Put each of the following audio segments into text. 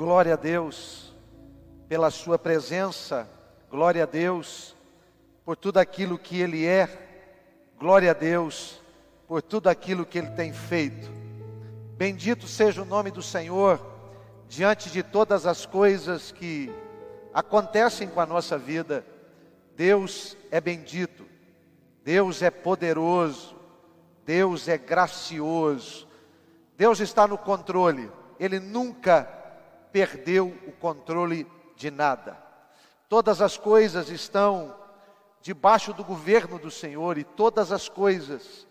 Glória a Deus pela Sua presença, glória a Deus por tudo aquilo que Ele é, glória a Deus por tudo aquilo que Ele tem feito. Bendito seja o nome do Senhor diante de todas as coisas que acontecem com a nossa vida. Deus é bendito, Deus é poderoso, Deus é gracioso, Deus está no controle, Ele nunca perdeu o controle de nada. Todas as coisas estão debaixo do governo do Senhor e todas as coisas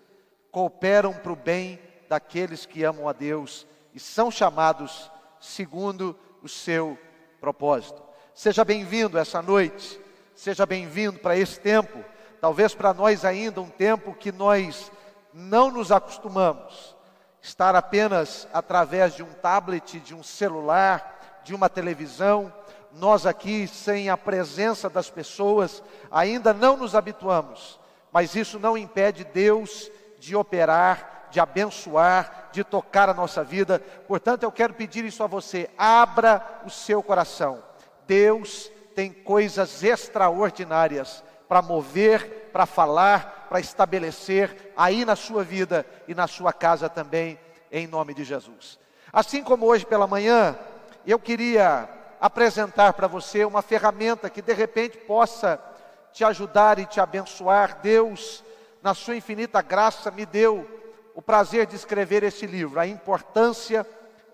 cooperam para o bem daqueles que amam a Deus e são chamados segundo o seu propósito. Seja bem-vindo essa noite, seja bem-vindo para esse tempo, talvez para nós ainda um tempo que nós não nos acostumamos estar apenas através de um tablet, de um celular, de uma televisão. Nós aqui, sem a presença das pessoas, ainda não nos habituamos, mas isso não impede Deus de operar, de abençoar, de tocar a nossa vida. Portanto, eu quero pedir isso a você: abra o seu coração. Deus tem coisas extraordinárias para mover, para falar, para estabelecer aí na sua vida e na sua casa também, em nome de Jesus. Assim como hoje pela manhã, eu queria apresentar para você uma ferramenta que de repente possa te ajudar e te abençoar. Deus, na sua infinita graça, me deu o prazer de escrever esse livro, A Importância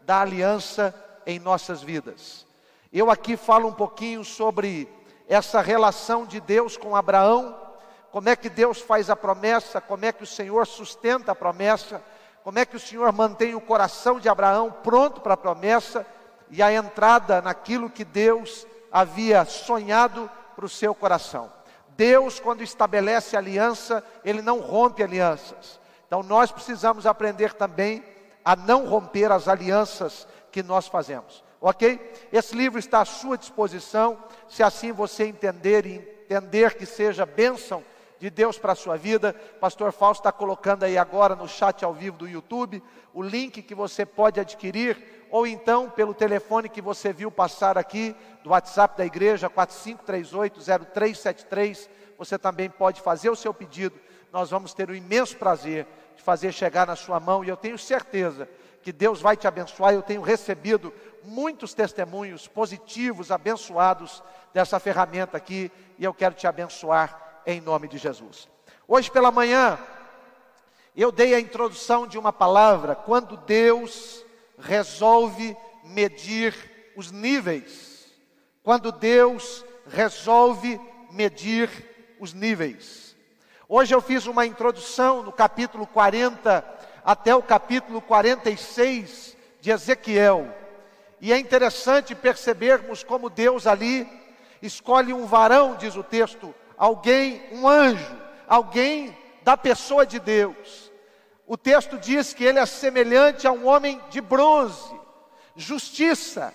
da Aliança em Nossas Vidas. Eu aqui falo um pouquinho sobre essa relação de Deus com Abraão, como é que Deus faz a promessa, como é que o Senhor sustenta a promessa, como é que o Senhor mantém o coração de Abraão pronto para a promessa e a entrada naquilo que Deus havia sonhado para o seu coração. Deus, quando estabelece aliança, ele não rompe alianças. Então nós precisamos aprender também a não romper as alianças que nós fazemos ok? Esse livro está à sua disposição, se assim você entender e entender que seja bênção de Deus para a sua vida. Pastor Fausto está colocando aí agora no chat ao vivo do YouTube o link que você pode adquirir, ou então pelo telefone que você viu passar aqui, do WhatsApp da igreja, 45380373, você também pode fazer o seu pedido. Nós vamos ter o imenso prazer de fazer chegar na sua mão, e eu tenho certeza que Deus vai te abençoar. Eu tenho recebido muitos testemunhos positivos, abençoados dessa ferramenta aqui, e eu quero te abençoar em nome de Jesus. Hoje pela manhã, eu dei a introdução de uma palavra, quando Deus resolve medir os níveis. Quando Deus resolve medir os níveis. Hoje eu fiz uma introdução no capítulo 40 até o capítulo 46 de Ezequiel. E é interessante percebermos como Deus ali escolhe um varão, diz o texto, alguém, um anjo, alguém da pessoa de Deus. O texto diz que ele é semelhante a um homem de bronze, justiça.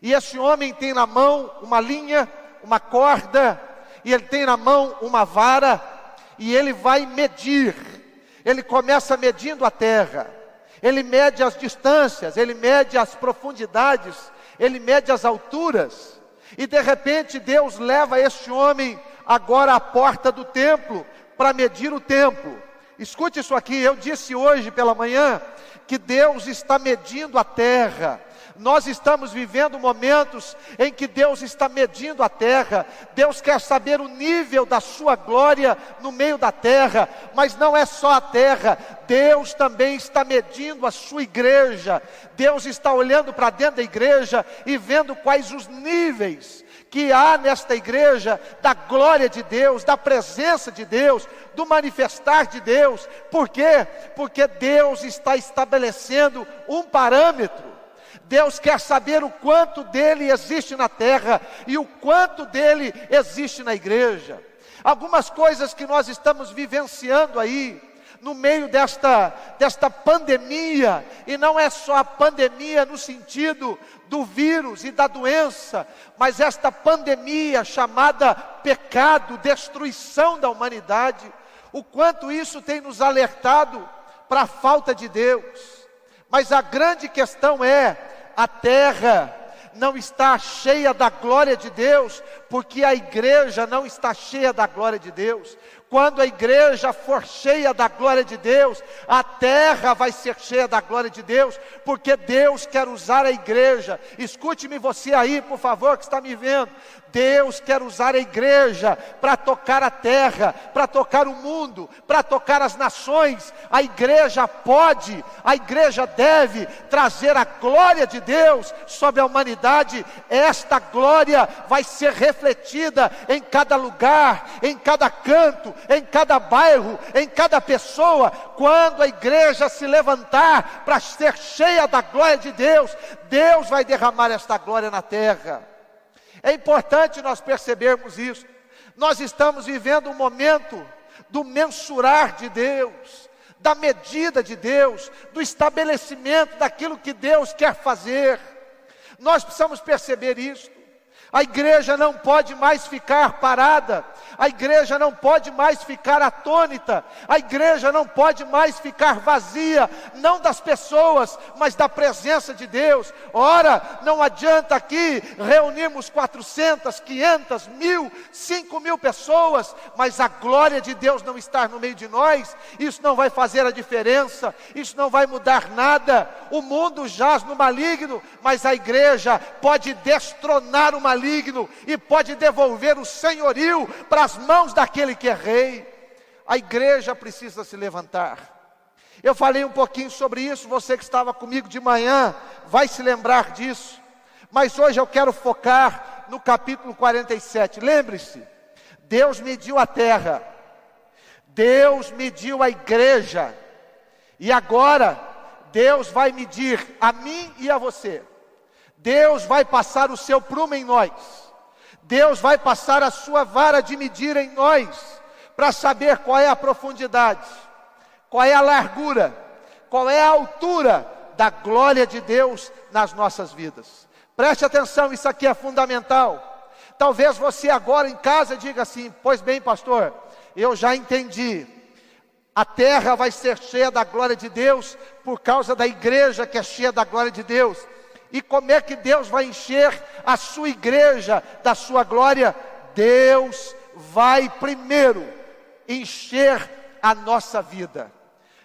E esse homem tem na mão uma linha, uma corda, e ele tem na mão uma vara, e ele vai medir ele começa medindo a terra, ele mede as distâncias, ele mede as profundidades, ele mede as alturas, e de repente Deus leva este homem agora à porta do templo para medir o templo. Escute isso aqui, eu disse hoje pela manhã que Deus está medindo a terra. Nós estamos vivendo momentos em que Deus está medindo a terra, Deus quer saber o nível da sua glória no meio da terra, mas não é só a terra, Deus também está medindo a sua igreja, Deus está olhando para dentro da igreja e vendo quais os níveis que há nesta igreja da glória de Deus, da presença de Deus, do manifestar de Deus. Por quê? Porque Deus está estabelecendo um parâmetro. Deus quer saber o quanto dele existe na terra e o quanto dele existe na igreja. Algumas coisas que nós estamos vivenciando aí, no meio desta, desta pandemia, e não é só a pandemia no sentido do vírus e da doença, mas esta pandemia chamada pecado, destruição da humanidade, o quanto isso tem nos alertado para a falta de Deus. Mas a grande questão é: a terra não está cheia da glória de Deus, porque a igreja não está cheia da glória de Deus. Quando a igreja for cheia da glória de Deus, a terra vai ser cheia da glória de Deus, porque Deus quer usar a igreja. Escute-me você aí, por favor, que está me vendo. Deus quer usar a igreja para tocar a terra, para tocar o mundo, para tocar as nações. A igreja pode, a igreja deve trazer a glória de Deus sobre a humanidade. Esta glória vai ser refletida em cada lugar, em cada canto, em cada bairro, em cada pessoa, quando a igreja se levantar para ser cheia da glória de Deus, Deus vai derramar esta glória na terra. É importante nós percebermos isso. Nós estamos vivendo um momento do mensurar de Deus, da medida de Deus, do estabelecimento daquilo que Deus quer fazer. Nós precisamos perceber isso. A igreja não pode mais ficar parada, a igreja não pode mais ficar atônita, a igreja não pode mais ficar vazia, não das pessoas, mas da presença de Deus. Ora, não adianta aqui reunirmos 400, 500, mil, 5 mil pessoas, mas a glória de Deus não estar no meio de nós, isso não vai fazer a diferença, isso não vai mudar nada. O mundo jaz no maligno, mas a igreja pode destronar o maligno maligno e pode devolver o senhorio para as mãos daquele que é rei. A igreja precisa se levantar. Eu falei um pouquinho sobre isso, você que estava comigo de manhã vai se lembrar disso. Mas hoje eu quero focar no capítulo 47. Lembre-se, Deus mediu a terra, Deus mediu a igreja, e agora Deus vai medir a mim e a você. Deus vai passar o seu prumo em nós. Deus vai passar a sua vara de medir em nós, para saber qual é a profundidade, qual é a largura, qual é a altura da glória de Deus nas nossas vidas. Preste atenção, isso aqui é fundamental. Talvez você agora em casa diga assim: Pois bem, pastor, eu já entendi. A terra vai ser cheia da glória de Deus por causa da igreja que é cheia da glória de Deus. E como é que Deus vai encher a sua igreja da sua glória? Deus vai primeiro encher a nossa vida.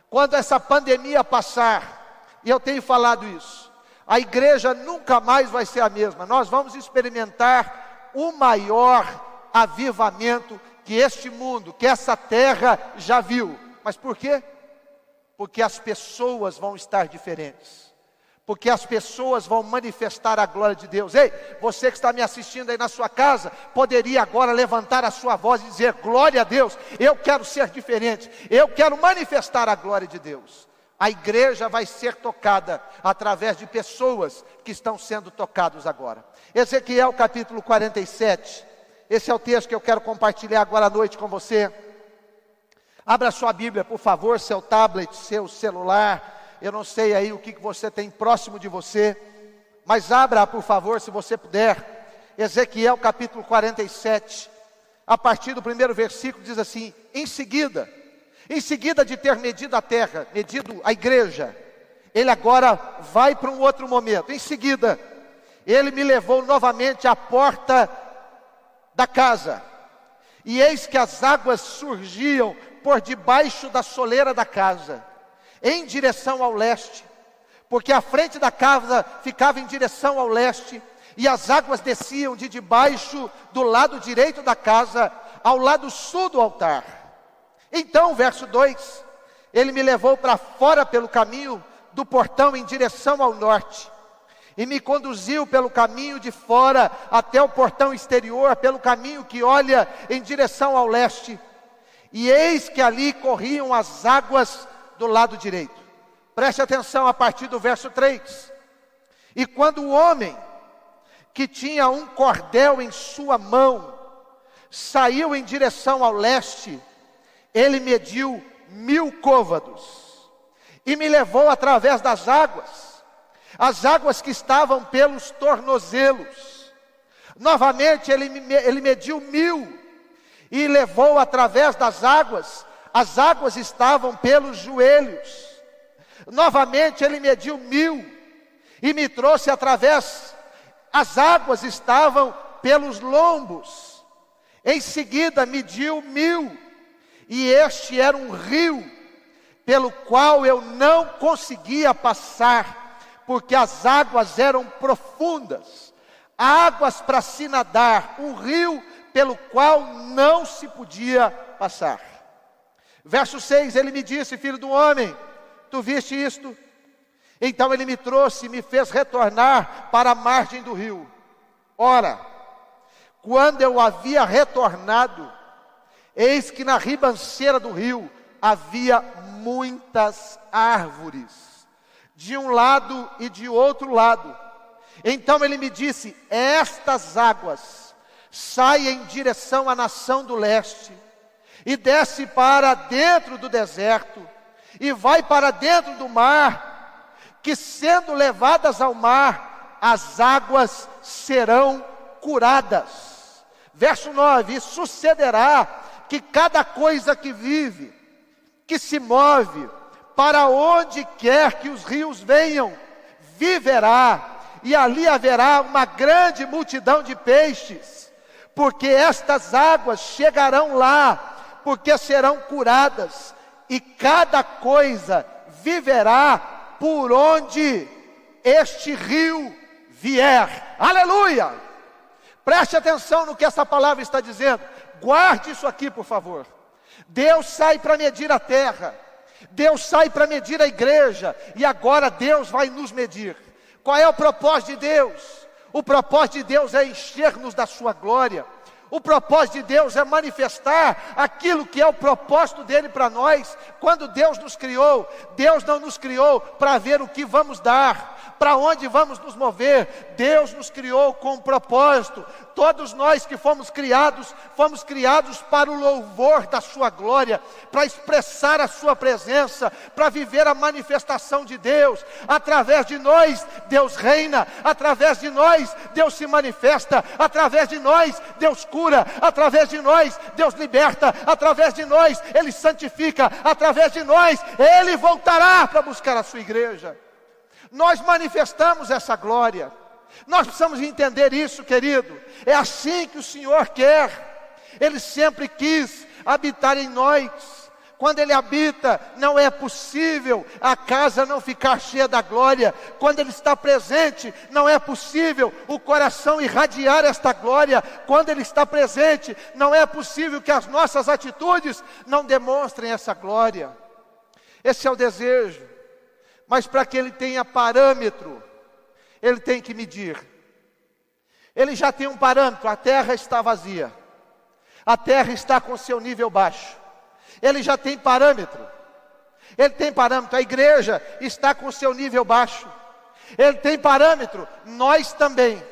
Quando essa pandemia passar, e eu tenho falado isso, a igreja nunca mais vai ser a mesma. Nós vamos experimentar o maior avivamento que este mundo, que essa terra já viu. Mas por quê? Porque as pessoas vão estar diferentes porque as pessoas vão manifestar a glória de Deus. Ei, você que está me assistindo aí na sua casa, poderia agora levantar a sua voz e dizer: Glória a Deus, eu quero ser diferente, eu quero manifestar a glória de Deus. A igreja vai ser tocada através de pessoas que estão sendo tocados agora. Ezequiel capítulo 47, esse é o texto que eu quero compartilhar agora à noite com você. Abra sua Bíblia, por favor, seu tablet, seu celular eu não sei aí o que você tem próximo de você, mas abra, por favor, se você puder, Ezequiel capítulo 47, a partir do primeiro versículo, diz assim: Em seguida, em seguida de ter medido a terra, medido a igreja, ele agora vai para um outro momento. Em seguida, ele me levou novamente à porta da casa, e eis que as águas surgiam por debaixo da soleira da casa em direção ao leste, porque a frente da casa ficava em direção ao leste, e as águas desciam de debaixo do lado direito da casa ao lado sul do altar. Então, verso 2: Ele me levou para fora pelo caminho do portão em direção ao norte, e me conduziu pelo caminho de fora até o portão exterior, pelo caminho que olha em direção ao leste. E eis que ali corriam as águas do lado direito. Preste atenção a partir do verso 3. E quando o homem que tinha um cordel em sua mão saiu em direção ao leste, ele mediu mil côvados e me levou através das águas, as águas que estavam pelos tornozelos. Novamente ele, ele mediu mil e levou através das águas as águas estavam pelos joelhos. Novamente ele mediu mil e me trouxe através as águas estavam pelos lombos. Em seguida mediu mil, e este era um rio, pelo qual eu não conseguia passar, porque as águas eram profundas, águas para se nadar, um rio pelo qual não se podia passar. Verso 6: Ele me disse, filho do homem, tu viste isto? Então ele me trouxe e me fez retornar para a margem do rio. Ora, quando eu havia retornado, eis que na ribanceira do rio havia muitas árvores, de um lado e de outro lado. Então ele me disse: Estas águas saem em direção à nação do leste, e desce para dentro do deserto, e vai para dentro do mar, que sendo levadas ao mar, as águas serão curadas. Verso 9: sucederá que cada coisa que vive, que se move, para onde quer que os rios venham, viverá, e ali haverá uma grande multidão de peixes, porque estas águas chegarão lá, porque serão curadas, e cada coisa viverá por onde este rio vier. Aleluia! Preste atenção no que essa palavra está dizendo. Guarde isso aqui, por favor. Deus sai para medir a terra. Deus sai para medir a igreja. E agora Deus vai nos medir. Qual é o propósito de Deus? O propósito de Deus é encher-nos da sua glória. O propósito de Deus é manifestar aquilo que é o propósito dele para nós. Quando Deus nos criou, Deus não nos criou para ver o que vamos dar, para onde vamos nos mover. Deus nos criou com um propósito. Todos nós que fomos criados, fomos criados para o louvor da Sua glória, para expressar a Sua presença, para viver a manifestação de Deus. Através de nós, Deus reina, através de nós, Deus se manifesta, através de nós, Deus cura, através de nós, Deus liberta, através de nós, Ele santifica, através de nós, Ele voltará para buscar a Sua igreja. Nós manifestamos essa glória. Nós precisamos entender isso, querido. É assim que o Senhor quer. Ele sempre quis habitar em nós. Quando Ele habita, não é possível a casa não ficar cheia da glória. Quando Ele está presente, não é possível o coração irradiar esta glória. Quando Ele está presente, não é possível que as nossas atitudes não demonstrem essa glória. Esse é o desejo. Mas para que Ele tenha parâmetro, Ele tem que medir. Ele já tem um parâmetro: a terra está vazia, a terra está com seu nível baixo ele já tem parâmetro. Ele tem parâmetro, a igreja está com seu nível baixo. Ele tem parâmetro, nós também.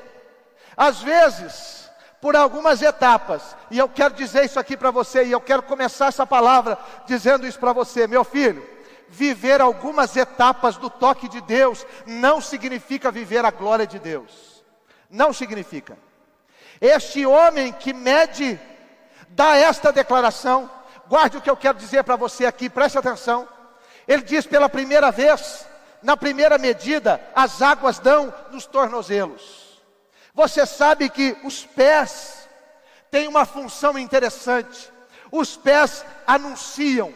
Às vezes, por algumas etapas, e eu quero dizer isso aqui para você, e eu quero começar essa palavra dizendo isso para você, meu filho. Viver algumas etapas do toque de Deus não significa viver a glória de Deus. Não significa. Este homem que mede, dá esta declaração, Guarde o que eu quero dizer para você aqui, preste atenção. Ele diz pela primeira vez, na primeira medida, as águas dão nos tornozelos. Você sabe que os pés têm uma função interessante. Os pés anunciam,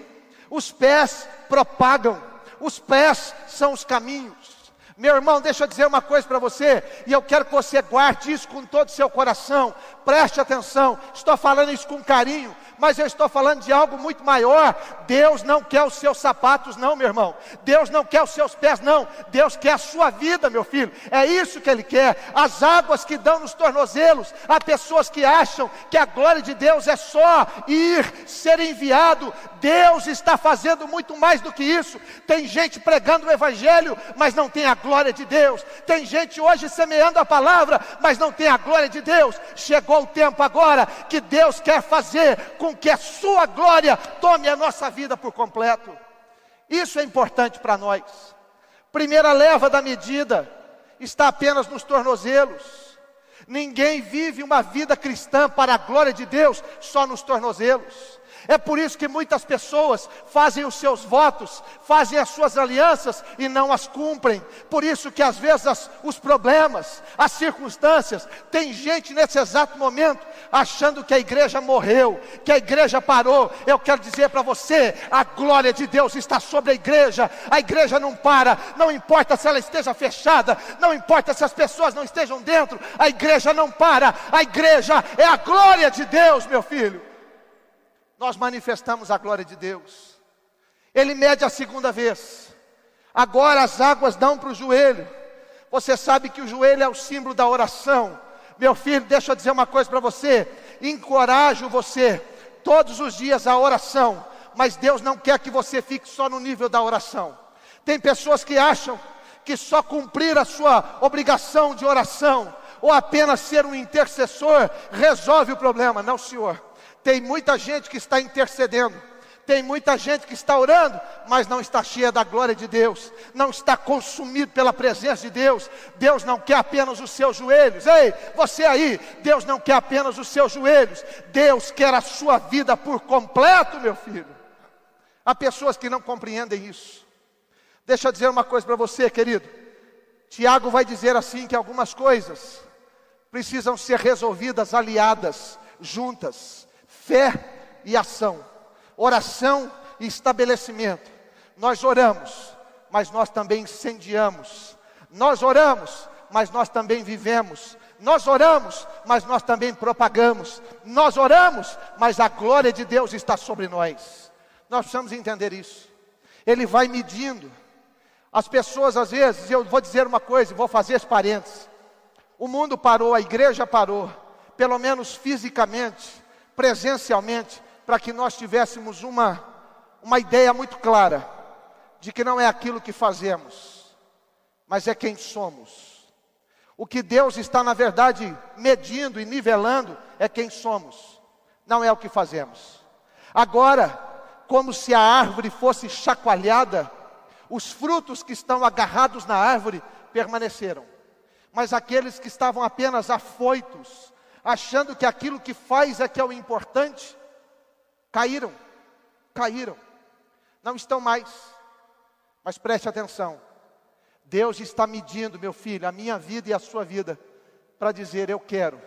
os pés propagam, os pés são os caminhos. Meu irmão, deixa eu dizer uma coisa para você, e eu quero que você guarde isso com todo o seu coração, preste atenção, estou falando isso com carinho, mas eu estou falando de algo muito maior. Deus não quer os seus sapatos, não, meu irmão. Deus não quer os seus pés, não. Deus quer a sua vida, meu filho. É isso que Ele quer. As águas que dão nos tornozelos. Há pessoas que acham que a glória de Deus é só ir, ser enviado. Deus está fazendo muito mais do que isso. Tem gente pregando o Evangelho, mas não tem a glória de Deus. Tem gente hoje semeando a palavra, mas não tem a glória de Deus. Chegou o tempo agora que Deus quer fazer com que a sua glória tome a nossa vida por completo. Isso é importante para nós. Primeira leva da medida está apenas nos tornozelos. Ninguém vive uma vida cristã para a glória de Deus só nos tornozelos. É por isso que muitas pessoas fazem os seus votos, fazem as suas alianças e não as cumprem. Por isso que às vezes as, os problemas, as circunstâncias, tem gente nesse exato momento achando que a igreja morreu, que a igreja parou. Eu quero dizer para você, a glória de Deus está sobre a igreja. A igreja não para, não importa se ela esteja fechada, não importa se as pessoas não estejam dentro, a igreja não para. A igreja é a glória de Deus, meu filho nós manifestamos a glória de Deus. Ele mede a segunda vez. Agora as águas dão para o joelho. Você sabe que o joelho é o símbolo da oração. Meu filho, deixa eu dizer uma coisa para você. Encorajo você todos os dias a oração, mas Deus não quer que você fique só no nível da oração. Tem pessoas que acham que só cumprir a sua obrigação de oração ou apenas ser um intercessor resolve o problema. Não, senhor. Tem muita gente que está intercedendo, tem muita gente que está orando, mas não está cheia da glória de Deus, não está consumido pela presença de Deus. Deus não quer apenas os seus joelhos, ei, você aí, Deus não quer apenas os seus joelhos, Deus quer a sua vida por completo, meu filho. Há pessoas que não compreendem isso. Deixa eu dizer uma coisa para você, querido. Tiago vai dizer assim que algumas coisas precisam ser resolvidas aliadas, juntas fé e ação, oração e estabelecimento. Nós oramos, mas nós também incendiamos. Nós oramos, mas nós também vivemos. Nós oramos, mas nós também propagamos. Nós oramos, mas a glória de Deus está sobre nós. Nós precisamos entender isso. Ele vai medindo. As pessoas, às vezes, eu vou dizer uma coisa, vou fazer esse parênteses. O mundo parou, a igreja parou, pelo menos fisicamente presencialmente, para que nós tivéssemos uma, uma ideia muito clara de que não é aquilo que fazemos, mas é quem somos. O que Deus está, na verdade, medindo e nivelando é quem somos, não é o que fazemos. Agora, como se a árvore fosse chacoalhada, os frutos que estão agarrados na árvore permaneceram, mas aqueles que estavam apenas afoitos, achando que aquilo que faz é que é o importante, caíram, caíram, não estão mais. Mas preste atenção, Deus está medindo, meu filho, a minha vida e a sua vida, para dizer: eu quero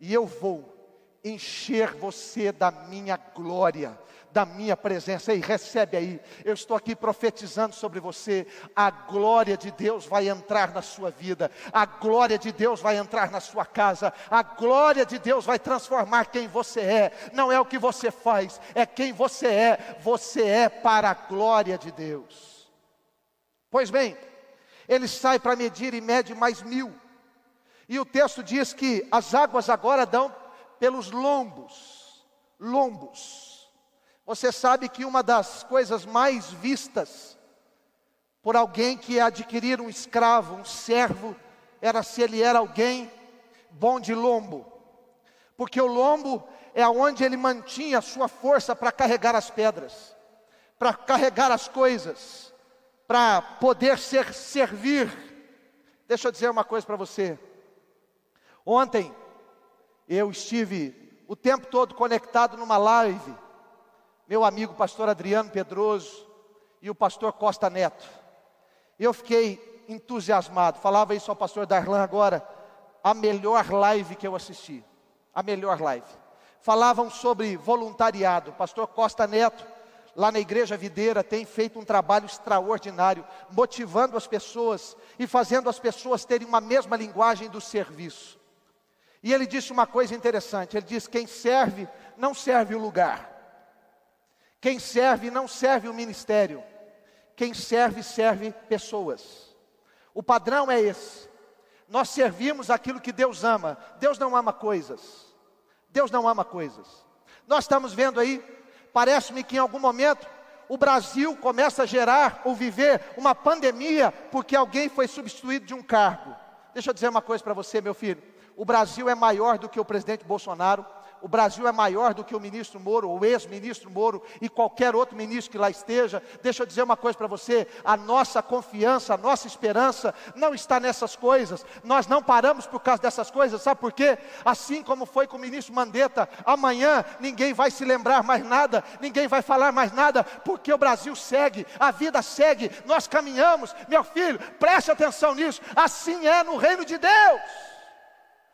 e eu vou encher você da minha glória, da minha presença. Ei, recebe aí. Eu estou aqui profetizando sobre você. A glória de Deus vai entrar na sua vida. A glória de Deus vai entrar na sua casa. A glória de Deus vai transformar quem você é. Não é o que você faz, é quem você é. Você é para a glória de Deus. Pois bem, ele sai para medir e mede mais mil. E o texto diz que as águas agora dão pelos lombos. Lombos. Você sabe que uma das coisas mais vistas por alguém que ia adquirir um escravo, um servo, era se ele era alguém bom de lombo. Porque o lombo é onde ele mantinha a sua força para carregar as pedras, para carregar as coisas, para poder ser servir. Deixa eu dizer uma coisa para você. Ontem eu estive o tempo todo conectado numa live meu amigo pastor Adriano Pedroso e o pastor Costa Neto. Eu fiquei entusiasmado, falava isso ao pastor Darlan agora, a melhor live que eu assisti, a melhor live. Falavam sobre voluntariado, pastor Costa Neto, lá na Igreja Videira, tem feito um trabalho extraordinário, motivando as pessoas e fazendo as pessoas terem uma mesma linguagem do serviço. E ele disse uma coisa interessante: ele diz: quem serve, não serve o lugar. Quem serve não serve o ministério. Quem serve, serve pessoas. O padrão é esse. Nós servimos aquilo que Deus ama. Deus não ama coisas. Deus não ama coisas. Nós estamos vendo aí, parece-me que em algum momento o Brasil começa a gerar ou viver uma pandemia porque alguém foi substituído de um cargo. Deixa eu dizer uma coisa para você, meu filho. O Brasil é maior do que o presidente Bolsonaro, o Brasil é maior do que o ministro Moro, o ex-ministro Moro e qualquer outro ministro que lá esteja. Deixa eu dizer uma coisa para você: a nossa confiança, a nossa esperança não está nessas coisas. Nós não paramos por causa dessas coisas, sabe por quê? Assim como foi com o ministro Mandetta, amanhã ninguém vai se lembrar mais nada, ninguém vai falar mais nada, porque o Brasil segue, a vida segue, nós caminhamos. Meu filho, preste atenção nisso, assim é no reino de Deus.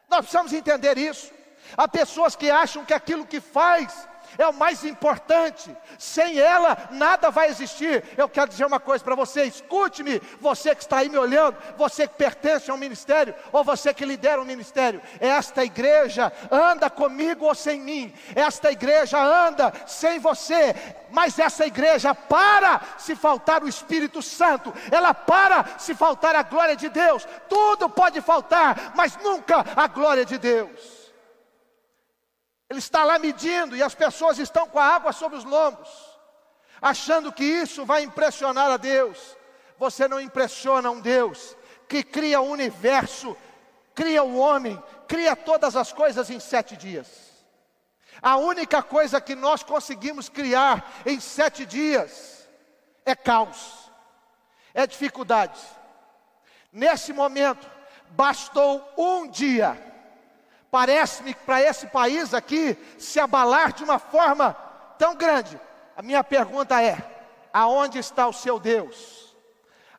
Nós precisamos entender isso. Há pessoas que acham que aquilo que faz é o mais importante. Sem ela, nada vai existir. Eu quero dizer uma coisa para você: escute-me, você que está aí me olhando, você que pertence a um ministério, ou você que lidera um ministério. Esta igreja anda comigo ou sem mim. Esta igreja anda sem você. Mas essa igreja para se faltar o Espírito Santo, ela para se faltar a glória de Deus. Tudo pode faltar, mas nunca a glória de Deus. Ele está lá medindo e as pessoas estão com a água sobre os lombos, achando que isso vai impressionar a Deus. Você não impressiona um Deus que cria o universo, cria o homem, cria todas as coisas em sete dias. A única coisa que nós conseguimos criar em sete dias é caos, é dificuldade. Nesse momento, bastou um dia Parece-me para esse país aqui se abalar de uma forma tão grande. A minha pergunta é: aonde está o seu Deus?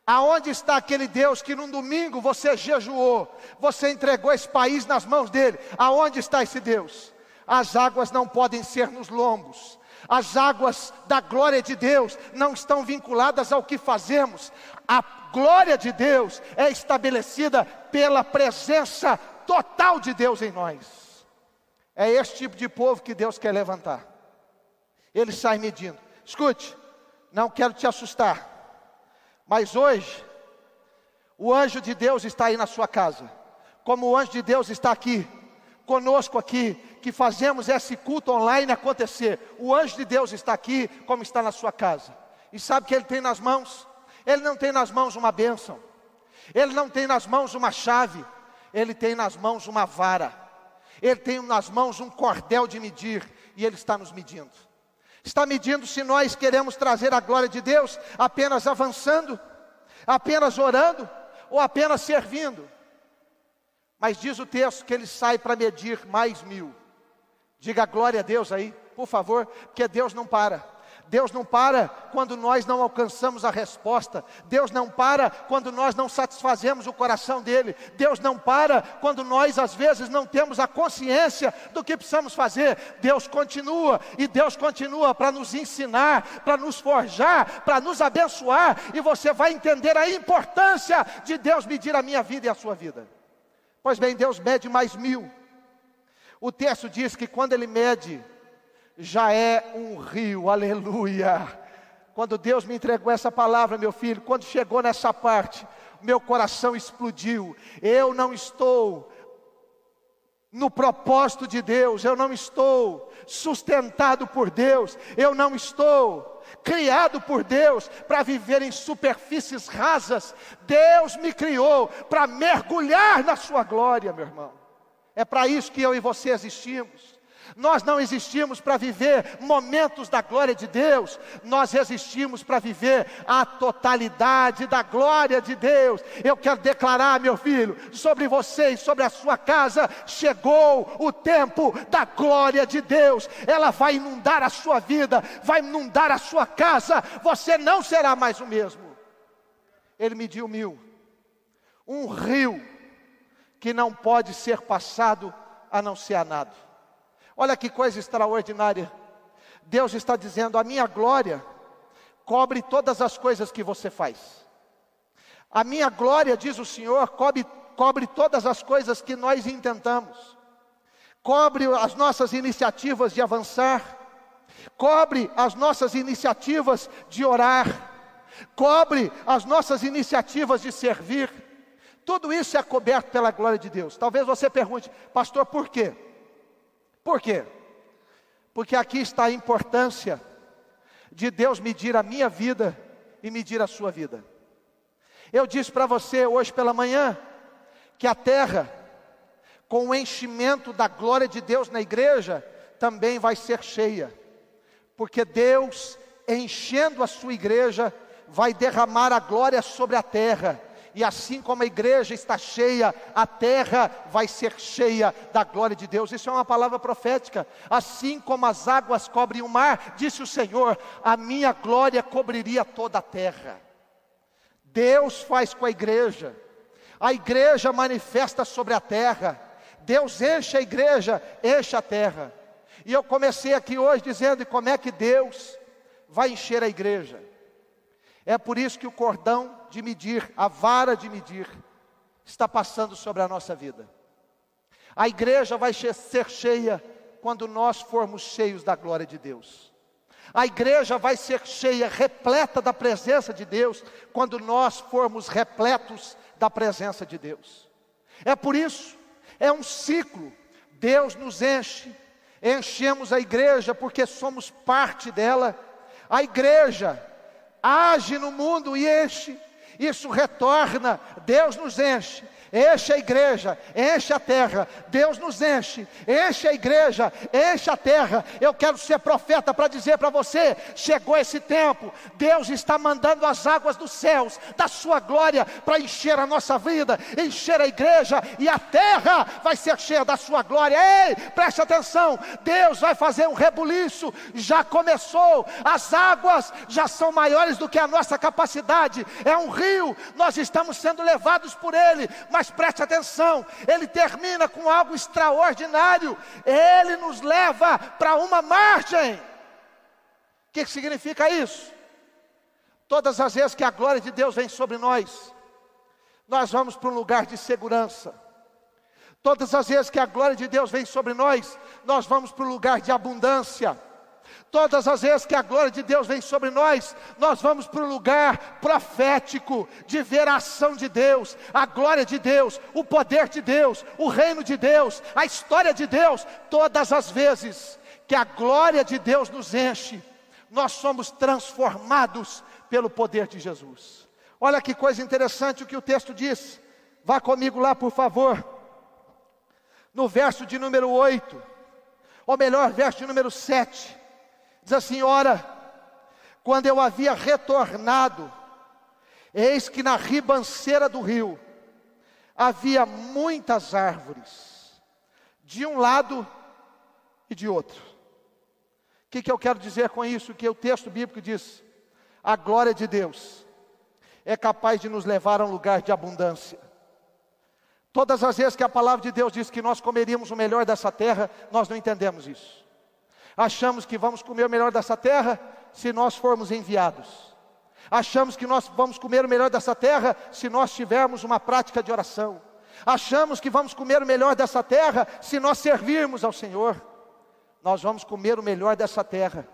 Aonde está aquele Deus que num domingo você jejuou, você entregou esse país nas mãos dele? Aonde está esse Deus? As águas não podem ser nos lombos, as águas da glória de Deus não estão vinculadas ao que fazemos. A glória de Deus é estabelecida pela presença total de Deus em nós. É esse tipo de povo que Deus quer levantar. Ele sai medindo. Escute, não quero te assustar, mas hoje, o anjo de Deus está aí na sua casa, como o anjo de Deus está aqui, conosco aqui, que fazemos esse culto online acontecer. O anjo de Deus está aqui, como está na sua casa. E sabe que ele tem nas mãos? Ele não tem nas mãos uma bênção, ele não tem nas mãos uma chave, ele tem nas mãos uma vara, ele tem nas mãos um cordel de medir, e ele está nos medindo. Está medindo se nós queremos trazer a glória de Deus apenas avançando, apenas orando ou apenas servindo. Mas diz o texto que ele sai para medir mais mil. Diga glória a Deus aí, por favor, porque Deus não para. Deus não para quando nós não alcançamos a resposta. Deus não para quando nós não satisfazemos o coração dele. Deus não para quando nós às vezes não temos a consciência do que precisamos fazer. Deus continua e Deus continua para nos ensinar, para nos forjar, para nos abençoar e você vai entender a importância de Deus medir a minha vida e a sua vida. Pois bem, Deus mede mais mil. O texto diz que quando ele mede já é um rio, aleluia. Quando Deus me entregou essa palavra, meu filho, quando chegou nessa parte, meu coração explodiu. Eu não estou no propósito de Deus, eu não estou sustentado por Deus, eu não estou criado por Deus para viver em superfícies rasas. Deus me criou para mergulhar na Sua glória, meu irmão. É para isso que eu e você existimos. Nós não existimos para viver momentos da glória de Deus, nós existimos para viver a totalidade da glória de Deus. Eu quero declarar, meu filho, sobre você e sobre a sua casa, chegou o tempo da glória de Deus. Ela vai inundar a sua vida, vai inundar a sua casa. Você não será mais o mesmo. Ele mediu mil, um rio que não pode ser passado a não ser a nado. Olha que coisa extraordinária. Deus está dizendo: a minha glória cobre todas as coisas que você faz. A minha glória, diz o Senhor, cobre, cobre todas as coisas que nós intentamos. Cobre as nossas iniciativas de avançar. Cobre as nossas iniciativas de orar. Cobre as nossas iniciativas de servir. Tudo isso é coberto pela glória de Deus. Talvez você pergunte, pastor, por quê? Por quê? Porque aqui está a importância de Deus medir a minha vida e medir a sua vida. Eu disse para você hoje pela manhã que a terra, com o enchimento da glória de Deus na igreja, também vai ser cheia, porque Deus, enchendo a sua igreja, vai derramar a glória sobre a terra. E assim como a igreja está cheia, a terra vai ser cheia da glória de Deus. Isso é uma palavra profética. Assim como as águas cobrem o mar, disse o Senhor, a minha glória cobriria toda a terra. Deus faz com a igreja, a igreja manifesta sobre a terra. Deus enche a igreja, enche a terra. E eu comecei aqui hoje dizendo como é que Deus vai encher a igreja. É por isso que o cordão de medir, a vara de medir, está passando sobre a nossa vida. A igreja vai ser cheia quando nós formos cheios da glória de Deus. A igreja vai ser cheia, repleta da presença de Deus, quando nós formos repletos da presença de Deus. É por isso, é um ciclo. Deus nos enche, enchemos a igreja porque somos parte dela. A igreja age no mundo e enche, isso retorna, Deus nos enche, enche a igreja, enche a terra, Deus nos enche, enche a igreja, enche a terra. Eu quero ser profeta para dizer para você: chegou esse tempo, Deus está mandando as águas dos céus, da sua glória, para encher a nossa vida, encher a igreja, e a terra vai ser cheia da sua glória. Ei, preste atenção, Deus vai fazer um rebuliço, já começou, as águas já são maiores do que a nossa capacidade, é um rio, nós estamos sendo levados por ele, mas preste atenção, ele termina com algo extraordinário, ele nos leva para uma margem. O que, que significa isso? Todas as vezes que a glória de Deus vem sobre nós, nós vamos para um lugar de segurança. Todas as vezes que a glória de Deus vem sobre nós, nós vamos para um lugar de abundância. Todas as vezes que a glória de Deus vem sobre nós, nós vamos para o lugar profético de ver a ação de Deus, a glória de Deus, o poder de Deus, o reino de Deus, a história de Deus. Todas as vezes que a glória de Deus nos enche, nós somos transformados pelo poder de Jesus. Olha que coisa interessante o que o texto diz. Vá comigo lá, por favor. No verso de número 8, ou melhor, verso de número 7. Diz assim: Ora, quando eu havia retornado, eis que na ribanceira do rio havia muitas árvores, de um lado e de outro. O que, que eu quero dizer com isso? Que o texto bíblico diz: a glória de Deus é capaz de nos levar a um lugar de abundância. Todas as vezes que a palavra de Deus diz que nós comeríamos o melhor dessa terra, nós não entendemos isso. Achamos que vamos comer o melhor dessa terra se nós formos enviados. Achamos que nós vamos comer o melhor dessa terra se nós tivermos uma prática de oração. Achamos que vamos comer o melhor dessa terra se nós servirmos ao Senhor. Nós vamos comer o melhor dessa terra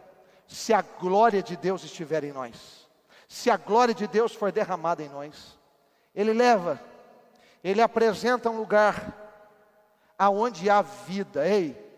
se a glória de Deus estiver em nós. Se a glória de Deus for derramada em nós. Ele leva, ele apresenta um lugar aonde há vida. Ei,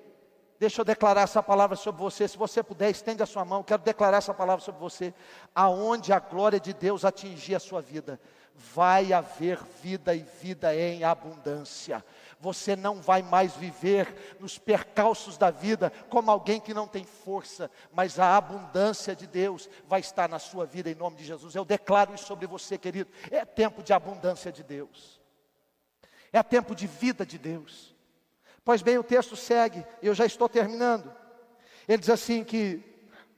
Deixa eu declarar essa palavra sobre você. Se você puder, estende a sua mão. Quero declarar essa palavra sobre você. Aonde a glória de Deus atingir a sua vida, vai haver vida e vida em abundância. Você não vai mais viver nos percalços da vida como alguém que não tem força, mas a abundância de Deus vai estar na sua vida em nome de Jesus. Eu declaro isso sobre você, querido. É tempo de abundância de Deus. É tempo de vida de Deus. Pois bem, o texto segue, eu já estou terminando. Ele diz assim que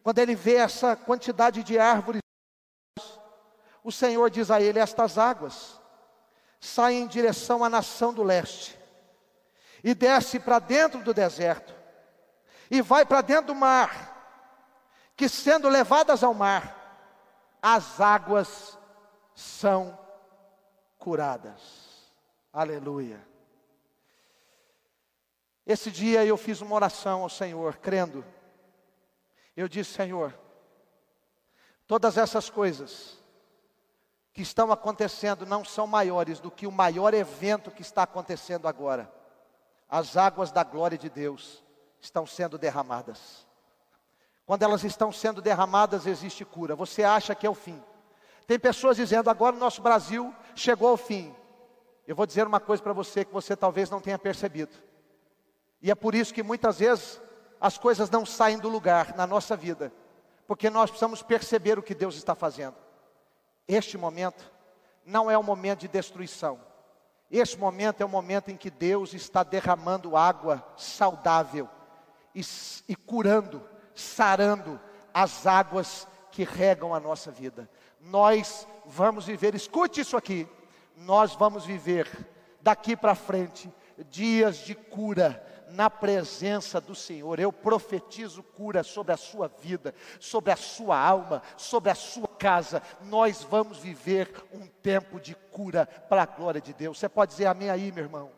quando ele vê essa quantidade de árvores, o Senhor diz a ele: Estas águas saem em direção à nação do leste, e desce para dentro do deserto, e vai para dentro do mar, que sendo levadas ao mar, as águas são curadas. Aleluia. Esse dia eu fiz uma oração ao Senhor, crendo. Eu disse: Senhor, todas essas coisas que estão acontecendo não são maiores do que o maior evento que está acontecendo agora. As águas da glória de Deus estão sendo derramadas. Quando elas estão sendo derramadas, existe cura. Você acha que é o fim. Tem pessoas dizendo: agora o nosso Brasil chegou ao fim. Eu vou dizer uma coisa para você que você talvez não tenha percebido. E é por isso que muitas vezes as coisas não saem do lugar na nossa vida, porque nós precisamos perceber o que Deus está fazendo. Este momento não é um momento de destruição. Este momento é o momento em que Deus está derramando água saudável e, e curando, sarando as águas que regam a nossa vida. Nós vamos viver, escute isso aqui, nós vamos viver daqui para frente dias de cura na presença do Senhor. Eu profetizo cura sobre a sua vida, sobre a sua alma, sobre a sua casa. Nós vamos viver um tempo de cura para a glória de Deus. Você pode dizer amém aí, meu irmão?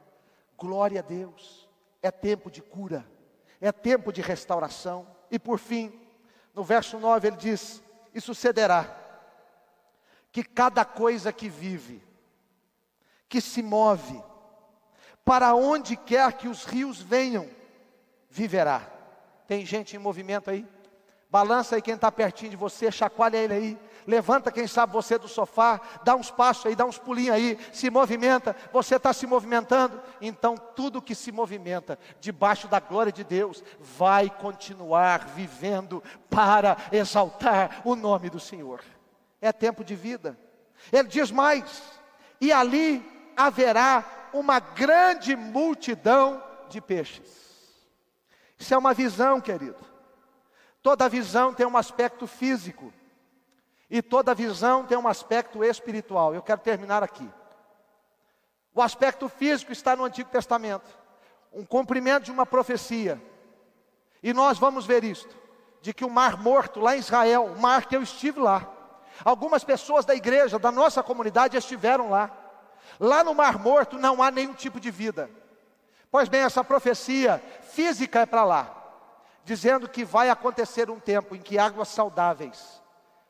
Glória a Deus. É tempo de cura, é tempo de restauração. E por fim, no verso 9 ele diz: E sucederá que cada coisa que vive, que se move, para onde quer que os rios venham, viverá. Tem gente em movimento aí? Balança aí quem está pertinho de você, chacoalha ele aí. Levanta quem sabe você do sofá, dá uns passos aí, dá uns pulinhos aí, se movimenta, você está se movimentando, então tudo que se movimenta debaixo da glória de Deus vai continuar vivendo para exaltar o nome do Senhor. É tempo de vida. Ele diz mais: e ali haverá uma grande multidão de peixes. Isso é uma visão, querido. Toda visão tem um aspecto físico. E toda visão tem um aspecto espiritual. Eu quero terminar aqui. O aspecto físico está no Antigo Testamento um cumprimento de uma profecia. E nós vamos ver isto: de que o Mar Morto, lá em Israel, o mar que eu estive lá, algumas pessoas da igreja, da nossa comunidade, estiveram lá. Lá no Mar Morto não há nenhum tipo de vida. Pois bem, essa profecia física é para lá, dizendo que vai acontecer um tempo em que águas saudáveis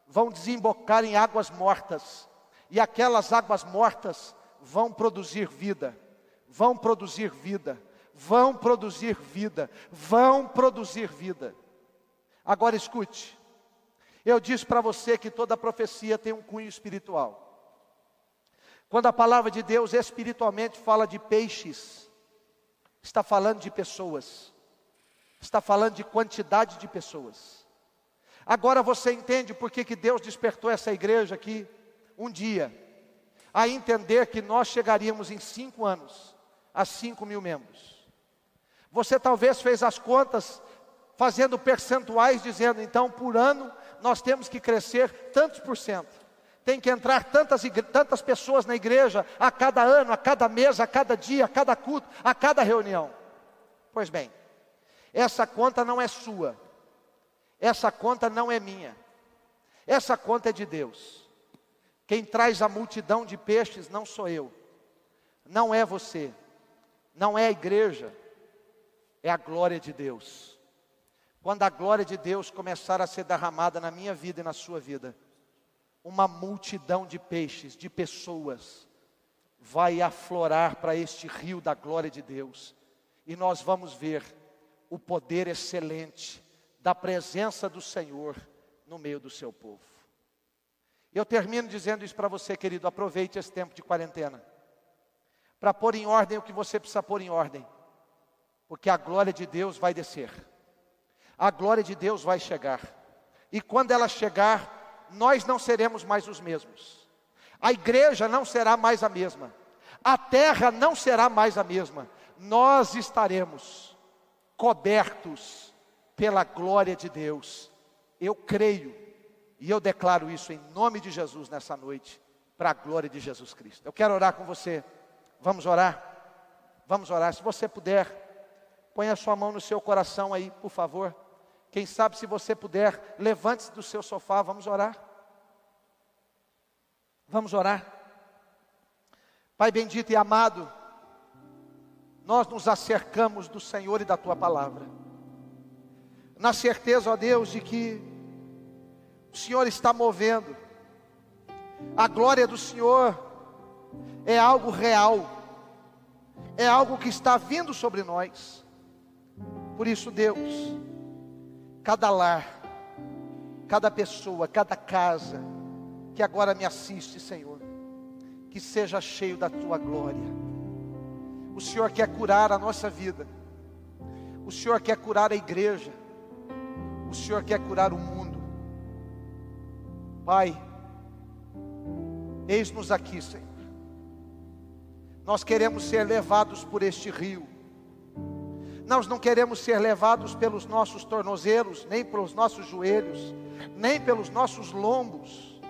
vão desembocar em águas mortas, e aquelas águas mortas vão produzir vida, vão produzir vida, vão produzir vida, vão produzir vida. Agora escute, eu disse para você que toda profecia tem um cunho espiritual. Quando a palavra de Deus espiritualmente fala de peixes, está falando de pessoas, está falando de quantidade de pessoas. Agora você entende por que, que Deus despertou essa igreja aqui, um dia, a entender que nós chegaríamos em cinco anos a cinco mil membros. Você talvez fez as contas fazendo percentuais, dizendo, então, por ano, nós temos que crescer tantos por cento tem que entrar tantas, tantas pessoas na igreja a cada ano, a cada mês, a cada dia, a cada culto, a cada reunião. Pois bem, essa conta não é sua, essa conta não é minha, essa conta é de Deus. Quem traz a multidão de peixes não sou eu, não é você, não é a igreja, é a glória de Deus. Quando a glória de Deus começar a ser derramada na minha vida e na sua vida, uma multidão de peixes, de pessoas, vai aflorar para este rio da glória de Deus, e nós vamos ver o poder excelente da presença do Senhor no meio do seu povo. Eu termino dizendo isso para você, querido, aproveite esse tempo de quarentena, para pôr em ordem o que você precisa pôr em ordem, porque a glória de Deus vai descer, a glória de Deus vai chegar, e quando ela chegar, nós não seremos mais os mesmos. A igreja não será mais a mesma. A terra não será mais a mesma. Nós estaremos cobertos pela glória de Deus. Eu creio e eu declaro isso em nome de Jesus nessa noite, para a glória de Jesus Cristo. Eu quero orar com você. Vamos orar? Vamos orar. Se você puder, põe a sua mão no seu coração aí, por favor. Quem sabe, se você puder, levante-se do seu sofá, vamos orar. Vamos orar. Pai bendito e amado, nós nos acercamos do Senhor e da tua palavra, na certeza, ó Deus, de que o Senhor está movendo, a glória do Senhor é algo real, é algo que está vindo sobre nós. Por isso, Deus, cada lar, cada pessoa, cada casa, que agora me assiste, Senhor, que seja cheio da tua glória. O Senhor quer curar a nossa vida, O Senhor quer curar a igreja. O Senhor quer curar o mundo. Pai, eis-nos aqui, Senhor. Nós queremos ser levados por este rio. Nós não queremos ser levados pelos nossos tornozelos, nem pelos nossos joelhos, nem pelos nossos lombos.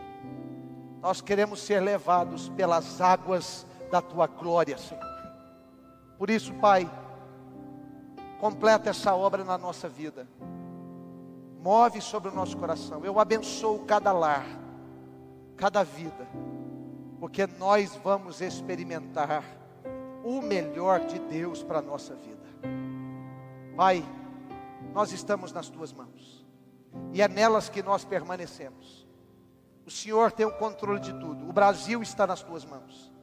Nós queremos ser levados pelas águas da tua glória, Senhor. Por isso, Pai, completa essa obra na nossa vida. Move sobre o nosso coração. Eu abençoo cada lar, cada vida, porque nós vamos experimentar o melhor de Deus para a nossa vida. Pai, nós estamos nas tuas mãos, e é nelas que nós permanecemos. O Senhor tem o controle de tudo, o Brasil está nas tuas mãos.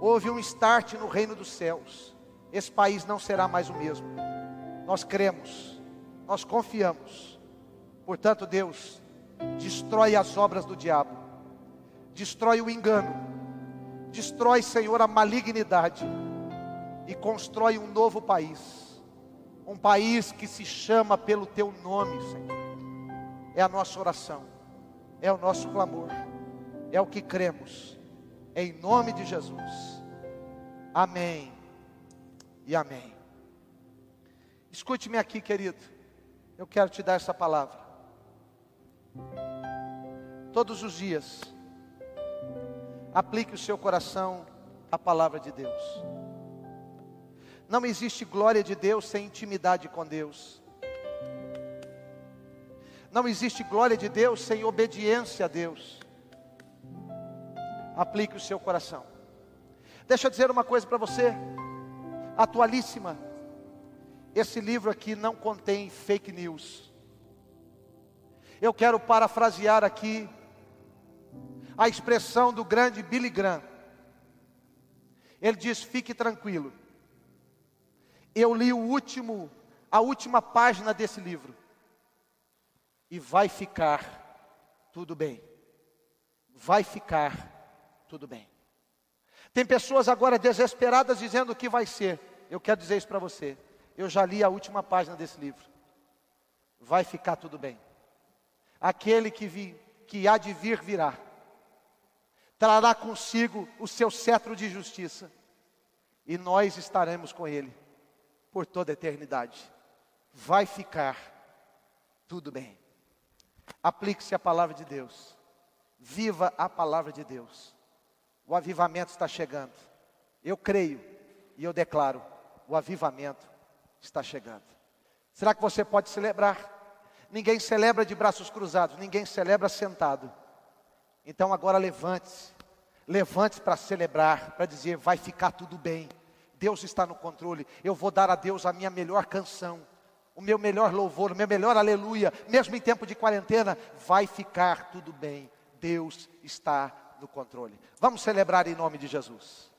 Houve um start no reino dos céus, esse país não será mais o mesmo. Nós cremos, nós confiamos. Portanto, Deus, destrói as obras do diabo, destrói o engano, destrói, Senhor, a malignidade e constrói um novo país, um país que se chama pelo Teu nome, Senhor. É a nossa oração, é o nosso clamor, é o que cremos, em nome de Jesus. Amém e amém. Escute-me aqui, querido. Eu quero te dar essa palavra. Todos os dias, aplique o seu coração à palavra de Deus. Não existe glória de Deus sem intimidade com Deus. Não existe glória de Deus sem obediência a Deus. Aplique o seu coração. Deixa eu dizer uma coisa para você, atualíssima. Esse livro aqui não contém fake news. Eu quero parafrasear aqui a expressão do grande Billy Graham. Ele diz: "Fique tranquilo. Eu li o último, a última página desse livro e vai ficar tudo bem. Vai ficar tudo bem." Tem pessoas agora desesperadas dizendo o que vai ser. Eu quero dizer isso para você. Eu já li a última página desse livro. Vai ficar tudo bem. Aquele que, vi, que há de vir virá. Trará consigo o seu cetro de justiça. E nós estaremos com ele por toda a eternidade. Vai ficar tudo bem. Aplique-se a palavra de Deus. Viva a palavra de Deus. O avivamento está chegando. Eu creio e eu declaro: o avivamento está chegando. Será que você pode celebrar? Ninguém celebra de braços cruzados, ninguém celebra sentado. Então agora levante-se, levante-se para celebrar, para dizer: vai ficar tudo bem, Deus está no controle, eu vou dar a Deus a minha melhor canção, o meu melhor louvor, o meu melhor aleluia, mesmo em tempo de quarentena, vai ficar tudo bem, Deus está no controle. Vamos celebrar em nome de Jesus.